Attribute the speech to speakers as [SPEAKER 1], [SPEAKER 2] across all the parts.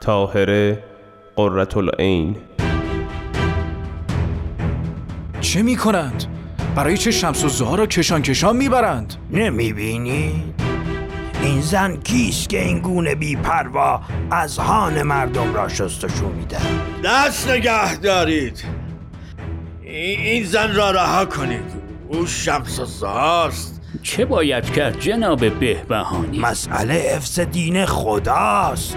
[SPEAKER 1] تاهره قررت العین.
[SPEAKER 2] چه می کنند؟ برای چه شمس و زها را کشان کشان می‌برند؟
[SPEAKER 3] نمی‌بینی؟ این زن کیست که این گونه بی پروا از هان مردم را شستشو میده؟
[SPEAKER 4] دست نگه دارید. این زن را رها کنید. او شمس و زهاست
[SPEAKER 5] چه باید کرد جناب بهبهانی؟
[SPEAKER 3] مسئله افس دین خداست.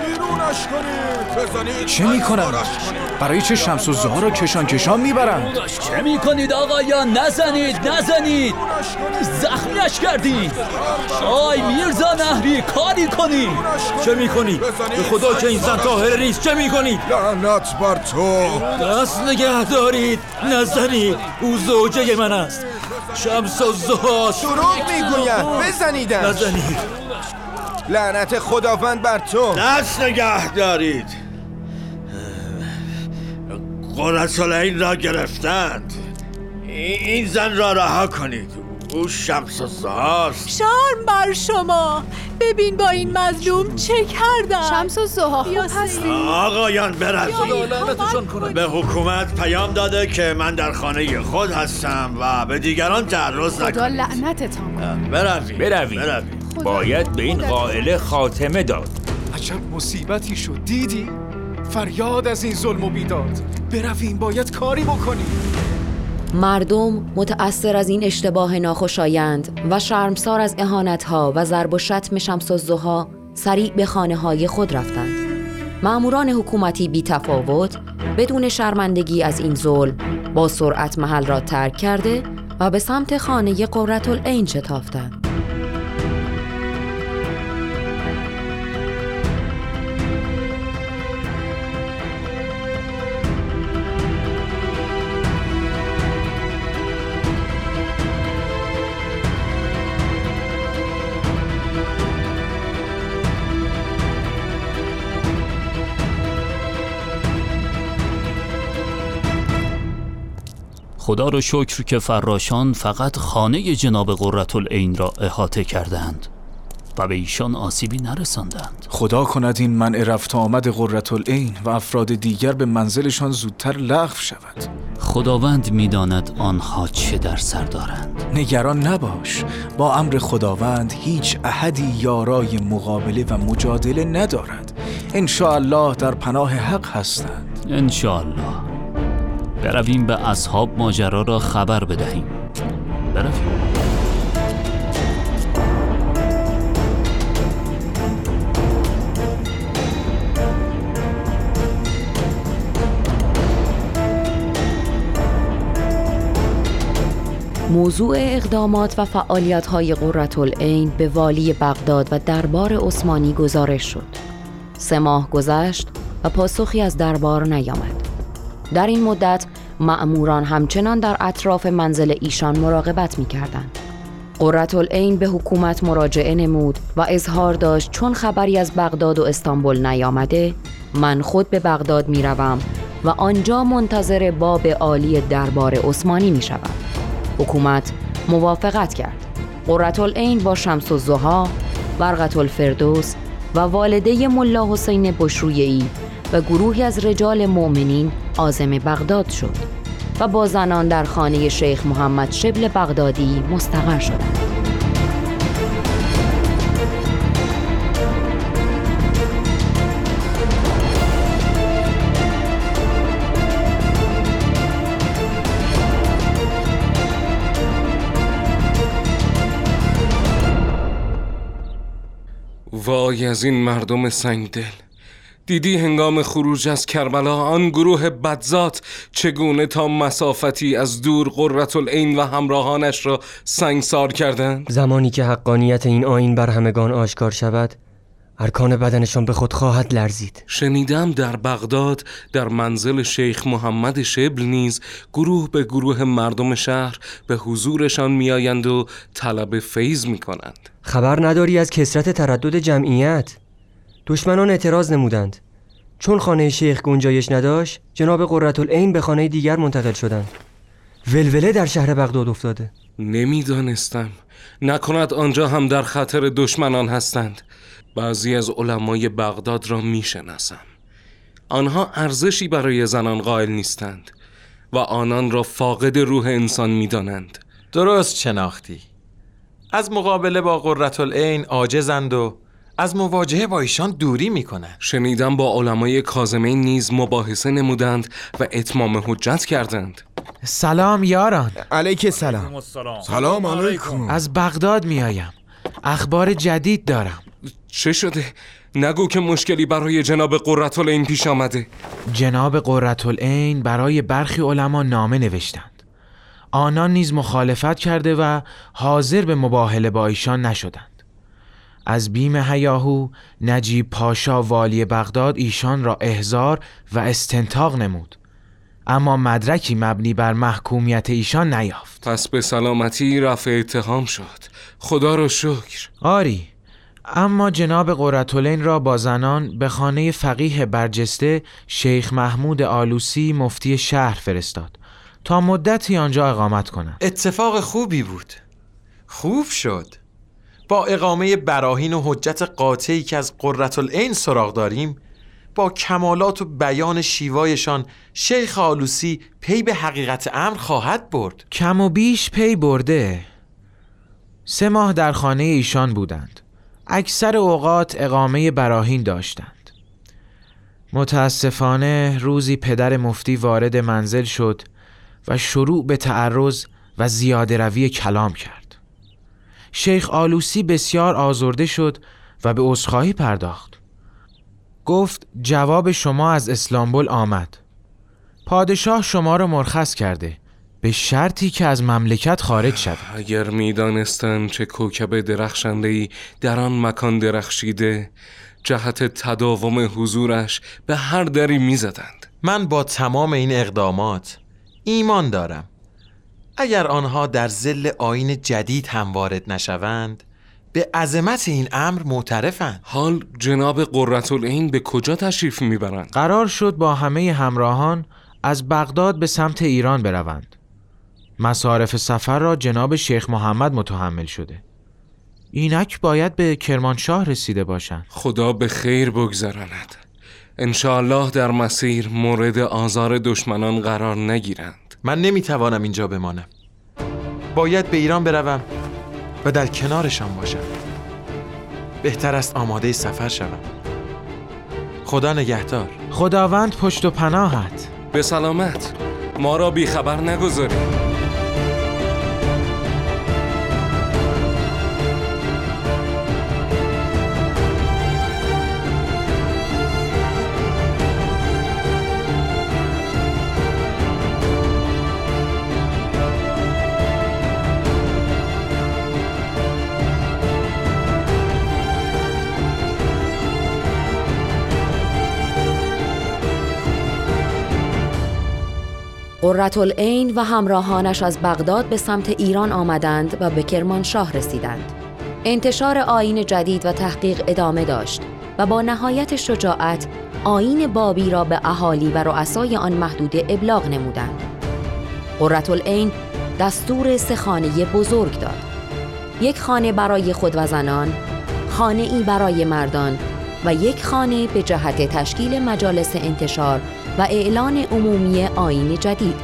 [SPEAKER 2] چه می کنند؟ برای چه شمس و زها را کشان کشان می‌برند؟
[SPEAKER 5] چه می کنید آقایان؟ نزنید نزنید. زخمیش کردید آی میرزا نهری کاری کنید
[SPEAKER 6] چه می کنید؟ به خدا که این زن طاهره نیست. چه می کنید؟
[SPEAKER 7] لعنت بر تو.
[SPEAKER 6] دست نگه دارید. نزنید. او زوجه من است. شمس و زها
[SPEAKER 7] دروغ می‌گوید. بزنیدش.
[SPEAKER 6] نزنید.
[SPEAKER 7] لعنت خداوند بر تو.
[SPEAKER 4] دست نگه دارید. قرص این را گرفتند. این زن را رها کنید. او شمس و زهاست
[SPEAKER 8] شرم بر شما. ببین با این مظلوم چه کردن.
[SPEAKER 9] شمس و زها خوب هستی
[SPEAKER 4] آقایان
[SPEAKER 6] کنید
[SPEAKER 4] به حکومت پیام داده که من در خانه خود هستم و به دیگران تعرض
[SPEAKER 9] خدا
[SPEAKER 4] نکنید.
[SPEAKER 9] لعنتتان کنه.
[SPEAKER 4] بروید.
[SPEAKER 10] بروید. باید به این قائله خاتمه داد
[SPEAKER 2] عجب مصیبتی شد دیدی؟ فریاد از این ظلم و بیداد برویم باید کاری بکنیم
[SPEAKER 11] مردم متأثر از این اشتباه ناخوشایند و شرمسار از اهانتها و ضرب و شتم شمس الزها سریع به خانه های خود رفتند. ماموران حکومتی بی تفاوت بدون شرمندگی از این ظلم با سرعت محل را ترک کرده و به سمت خانه قررت العین شتافتند.
[SPEAKER 5] خدا رو شکر که فراشان فقط خانه جناب قررت العین را احاطه کردند و به ایشان آسیبی نرساندند
[SPEAKER 2] خدا کند این منع رفت آمد قررت العین و افراد دیگر به منزلشان زودتر لغو شود.
[SPEAKER 5] خداوند می‌داند آنها چه در سر دارند.
[SPEAKER 2] نگران نباش. با امر خداوند هیچ احدی یارای مقابله و مجادله ندارد. ان الله در پناه حق هستند.
[SPEAKER 5] انشاءالله. برویم به اصحاب ماجرا را خبر بدهیم برویم
[SPEAKER 11] موضوع اقدامات و فعالیت های قررت العین به والی بغداد و دربار عثمانی گزارش شد. سه ماه گذشت و پاسخی از دربار نیامد. در این مدت مأموران همچنان در اطراف منزل ایشان مراقبت می کردند. قررت العین به حکومت مراجعه نمود و اظهار داشت چون خبری از بغداد و استانبول نیامده من خود به بغداد می روم و آنجا منتظر باب عالی دربار عثمانی می شود. حکومت موافقت کرد. قررت العین با شمس الزها، برقت الفردوس و والده ملا حسین بشرویی و گروهی از رجال مؤمنین عازم بغداد شد و با زنان در خانه شیخ محمد شبل بغدادی مستقر شدند.
[SPEAKER 12] وای از این مردم سنگدل دیدی هنگام خروج از کربلا آن گروه بدزات چگونه تا مسافتی از دور قررت العین و همراهانش را سنگسار کردند؟
[SPEAKER 13] زمانی که حقانیت این آین بر همگان آشکار شود
[SPEAKER 9] ارکان بدنشان به خود خواهد لرزید.
[SPEAKER 13] شنیدم در بغداد در منزل شیخ محمد شبل نیز گروه به گروه مردم شهر به حضورشان میآیند و طلب فیض می کنند
[SPEAKER 9] خبر نداری از کسرت تردد جمعیت؟ دشمنان اعتراض نمودند. چون خانه شیخ گنجایش نداشت جناب قررتالعین به خانه دیگر منتقل شدند. ولوله در شهر بغداد افتاده.
[SPEAKER 13] نمی‌دانستم. نکند آنجا هم در خطر دشمنان هستند. بعضی از علمای بغداد را می‌شناسم. آنها ارزشی برای زنان قائل نیستند و آنان را فاقد روح انسان می‌دانند.
[SPEAKER 14] درست شناختی. از مقابله با قررتالعین عاجزند و از مواجهه با ایشان دوری می‌کنند
[SPEAKER 13] شنیدم با علمای کازمین نیز مباحثه نمودند و اتمام حجت کردند.
[SPEAKER 15] سلام یاران.
[SPEAKER 7] علیک سلام
[SPEAKER 16] سلام علیکم.
[SPEAKER 15] از بغداد میایم اخبار جدید دارم.
[SPEAKER 13] چه شده؟ نگو که مشکلی برای جناب قررتالعین پیش آمده.
[SPEAKER 15] جناب قررتالعین برای برخی علما نامه نوشتند. آنان نیز مخالفت کرده و حاضر به مباهله با ایشان نشدند. از بیم هیاهو نجیب پاشا والی بغداد ایشان را احضار و استنتاق نمود. اما مدرکی مبنی بر محکومیت ایشان نیافت.
[SPEAKER 13] پس به سلامتی رفع اتهام شد. خدا را شکر.
[SPEAKER 15] آری اما جناب قرتولین را با زنان به خانه فقیه برجسته شیخ محمود آلوسی مفتی شهر فرستاد تا مدتی آنجا اقامت کنند.
[SPEAKER 14] اتفاق خوبی بود. خوب شد. با اقامه براهین و حجت قاطعی که از قررتالعین سراغ داریم با کمالات و بیان شیوایشان شیخ آلوسی پی به حقیقت امر خواهد برد.
[SPEAKER 15] کم و بیش پی برده. سه ماه در خانه ایشان بودند. اکثر اوقات اقامه براهین داشتند. متاسفانه روزی پدر مفتی وارد منزل شد و شروع به تعرض و زیاده روی کلام کرد. شیخ آلوسی بسیار آزرده شد و به عذرخواهی پرداخت. گفت جواب شما از اسلامبول آمد. پادشاه شما را مرخص کرده به شرطی که از مملکت خارج شد
[SPEAKER 13] اگر می‌دانستند چه کوکب درخشندهی در آن مکان درخشیده جهت تداوم حضورش به هر دری می‌زدند.
[SPEAKER 14] من با تمام این اقدامات ایمان دارم. اگر آنها در زل آین جدید هم وارد نشوند به عظمت این امر معترفند.
[SPEAKER 13] حال جناب قررتالعین به کجا تشریف می‌برند؟
[SPEAKER 15] قرار شد با همه همراهان از بغداد به سمت ایران بروند. مصارف سفر را جناب شیخ محمد متحمل شده. اینک باید به کرمانشاه رسیده باشند.
[SPEAKER 13] خدا به خیر بگذراند. انشاالله در مسیر مورد آزار دشمنان قرار نگیرند.
[SPEAKER 14] من نمی‌توانم اینجا بمانم. باید به ایران بروم و در کنارشان باشم. بهتر است آماده سفر شوم. خدا نگهدار.
[SPEAKER 15] خداوند پشت و پناهت.
[SPEAKER 13] به سلامت. ما را بیخبر نگذارید.
[SPEAKER 11] قررتالعین و همراهانش از بغداد به سمت ایران آمدند و به کرمانشاه رسیدند. انتشار آین جدید و تحقیق ادامه داشت و با نهایت شجاعت آین بابی را به اهالی و رؤسای آن محدوده ابلاغ نمودند. قررتالعین دستور سه خانه بزرگ داد. یک خانه برای خود و زنان، خانه ای برای مردان و یک خانه به جهت تشکیل مجالس انتشار و اعلان عمومی آین جدید.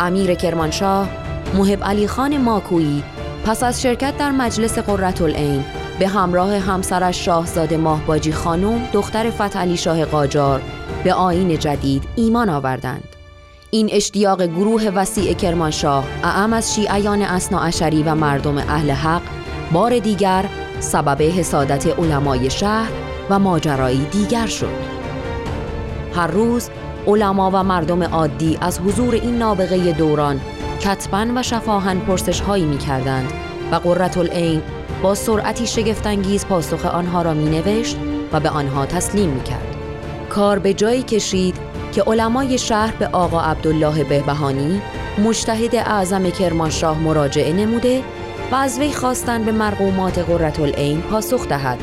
[SPEAKER 11] امیر کرمانشاه محب علی خان ماکویی پس از شرکت در مجلس قررتالعین به همراه همسرش شاهزاده ماهباجی خانم دختر فتحعلی شاه قاجار به آین جدید ایمان آوردند. این اشتیاق گروه وسیع کرمانشاه اعم از شیعیان اشری و مردم اهل حق بار دیگر سبب حسادت علمای شهر و ماجرایی دیگر شد. هر روز علما و مردم عادی از حضور این نابغه دوران کتبا و شفاهن پرسش هایی می کردند و قررت العین با سرعتی شگفتانگیز پاسخ آنها را می نوشت و به آنها تسلیم می کرد. کار به جایی کشید که علمای شهر به آقا عبدالله بهبهانی مجتهد اعظم کرمانشاه مراجعه نموده و از وی خواستند به مرقومات قررت العین پاسخ دهد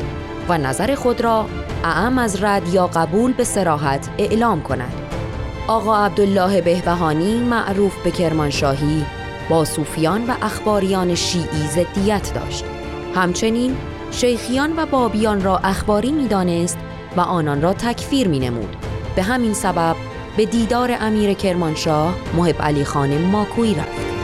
[SPEAKER 11] و نظر خود را اعم از رد یا قبول به سراحت اعلام کند. آقا عبدالله بهبهانی معروف به کرمانشاهی با صوفیان و اخباریان شیعی زدیت داشت. همچنین شیخیان و بابیان را اخباری می‌دانست و آنان را تکفیر می نمود. به همین سبب به دیدار امیر کرمانشاه محب علی خان ماکوی رفت.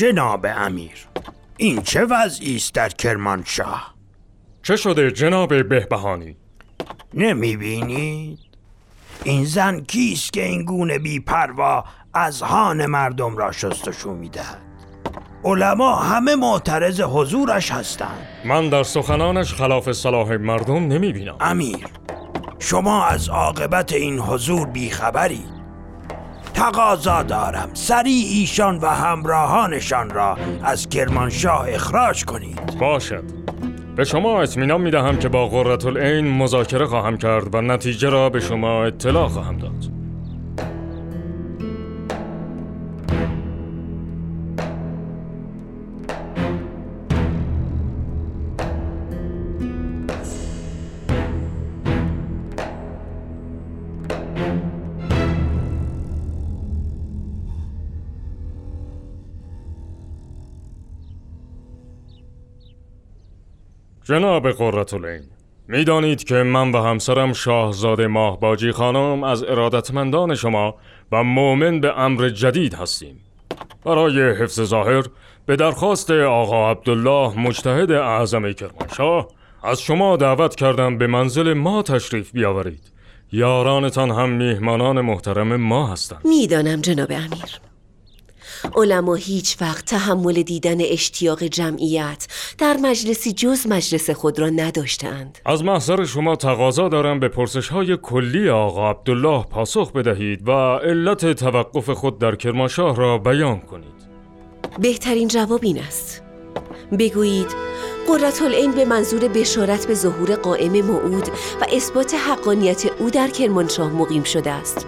[SPEAKER 3] جناب امیر این چه وضعی است در کرمانشاه؟
[SPEAKER 12] چه شده جناب بهبهانی؟
[SPEAKER 3] نمی بینید این زن کیست که این گونه بی پروا از هان مردم را شستشو می‌دهد؟ علما همه معترض حضورش هستند.
[SPEAKER 12] من در سخنانش خلاف صلاح مردم نمی بینم
[SPEAKER 3] امیر شما از عاقبت این حضور بیخبرید. تقاضا دارم. سریع ایشان و همراهانشان را از کرمانشاه اخراج کنید.
[SPEAKER 12] باشد. به شما اطمینان می دهم که با قررت العین مذاکره خواهم کرد و نتیجه را به شما اطلاع خواهم داد. جناب قررتالعین می‌دانید که من و همسرم شاهزاده ماهباجی خانم از ارادتمندان شما و مؤمن به امر جدید هستیم. برای حفظ ظاهر به درخواست آقا عبدالله مجتهد اعظم کرمانشاه از شما دعوت کردم به منزل ما تشریف بیاورید. یارانتان هم میهمانان محترم ما هستند.
[SPEAKER 17] می‌دانم جناب امیر. علما هیچ وقت تحمل دیدن اشتیاق جمعیت در مجلسی جز مجلس خود را نداشتند
[SPEAKER 12] از محضر شما تقاضا دارم به پرسش های کلی آقا عبدالله پاسخ بدهید و علت توقف خود در کرمانشاه را بیان کنید.
[SPEAKER 17] بهترین جواب این است. بگویید قررت العین به منظور بشارت به ظهور قائم موعود و اثبات حقانیت او در کرمانشاه مقیم شده است.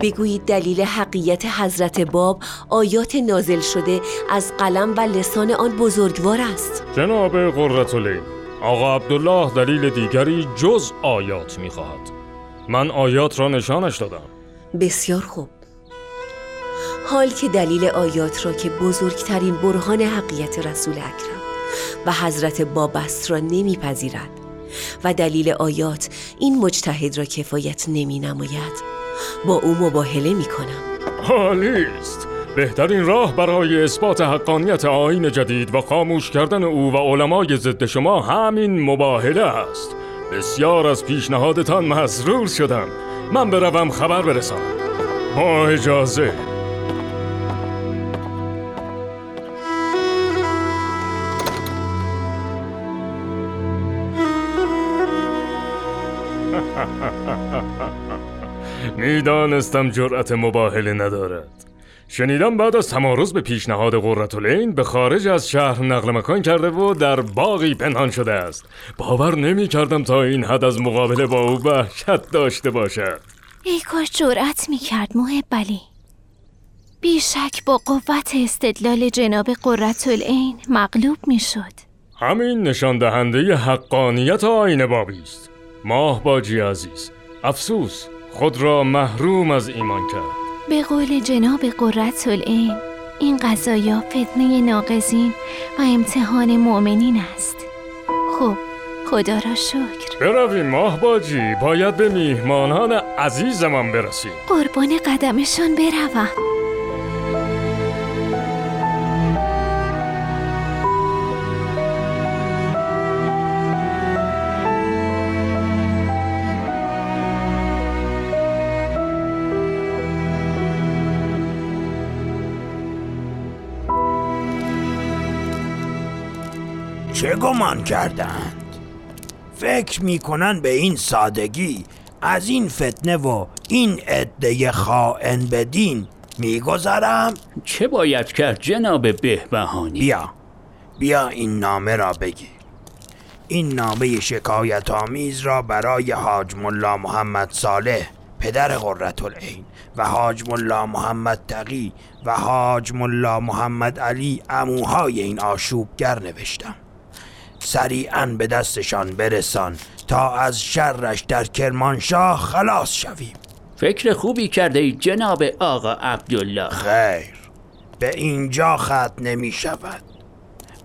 [SPEAKER 17] بگویید دلیل حقیت حضرت باب آیات نازل شده از قلم و لسان آن بزرگوار است.
[SPEAKER 12] جناب قررتالعین آقا عبدالله دلیل دیگری جز آیات می‌خواهد. من آیات را نشانش دادم.
[SPEAKER 17] بسیار خوب. حال که دلیل آیات را که بزرگترین برهان حقیقت رسول اکرم و حضرت باب است را نمیپذیرد و دلیل آیات این مجتهد را کفایت نمی نماید با او مباهله می کنم
[SPEAKER 12] حالی است. بهترین راه برای اثبات حقانیت آین جدید و خاموش کردن او و علمای ضد شما همین مباهله است. بسیار از پیشنهادتان مسرور شدم. من بروم خبر برسانم. با اجازه. می‌دانستم جرأت مباهله ندارد. شنیدم بعد از تمارز به پیشنهاد قررتالعین به خارج از شهر نقل مکان کرده و در باقی پنهان شده است. باور نمی کردم تا این حد از مقابله با او وحشت داشته باشد.
[SPEAKER 9] ای کاش جرأت می کرد محب بیشک با قوت استدلال جناب قررتالعین مغلوب می شد
[SPEAKER 12] همین نشان دهنده حقانیت آین بابی است. ماه باجی عزیز. افسوس. خود را محروم از ایمان کرد.
[SPEAKER 9] به قول جناب قررت العین این قضایا فتنه ناقزین و امتحان مؤمنین است. خب خدا را شکر.
[SPEAKER 12] برویم ماه باجی باید به میهمانان عزیزمان برسیم.
[SPEAKER 9] قربان قدمشان بروم.
[SPEAKER 3] چه گمان کردند؟ فکر می‌کنن به این سادگی از این فتنه و این عده خائن بدین میگذرم؟
[SPEAKER 10] چه باید کرد جناب بهبهانی؟
[SPEAKER 3] بیا بیا این نامه را بگیر این نامه شکایت آمیز را برای حاج ملا محمد صالح پدر قررت العین و حاج ملا محمد تقی و حاج ملا محمد علی اموهای این آشوبگر نوشتم سریعا به دستشان برسان تا از شرش در کرمانشاه خلاص شویم.
[SPEAKER 10] فکر خوبی کرده ای جناب آقا عبدالله.
[SPEAKER 3] خیر. به اینجا ختم نمی شود.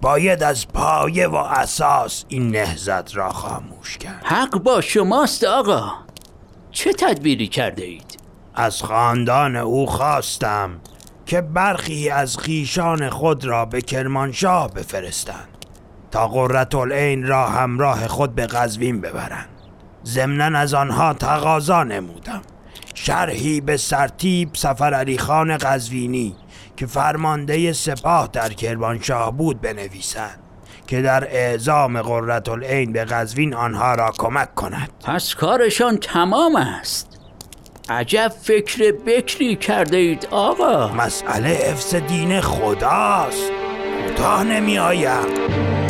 [SPEAKER 3] باید از پایه و اساس این نهزت را خاموش کرد.
[SPEAKER 10] حق با شماست آقا. چه تدبیری کرده اید؟
[SPEAKER 3] از خاندان او خواستم که برخی از خیشان خود را به کرمانشاه بفرستند. تا قررت العین را همراه خود به قزوین ببرند. ضمنا از آنها تقاضا نمودم. شرحی به سرتیب سفر علی خان قزوینی که فرمانده سپاه در کرمانشاه بود بنویسند که در اعزام قررت العین به قزوین آنها را کمک کند.
[SPEAKER 10] پس کارشان تمام است. عجب فکر بکری کرده اید آقا.
[SPEAKER 3] مسئله حفظ دین خداست. کوتاه نمی آیم.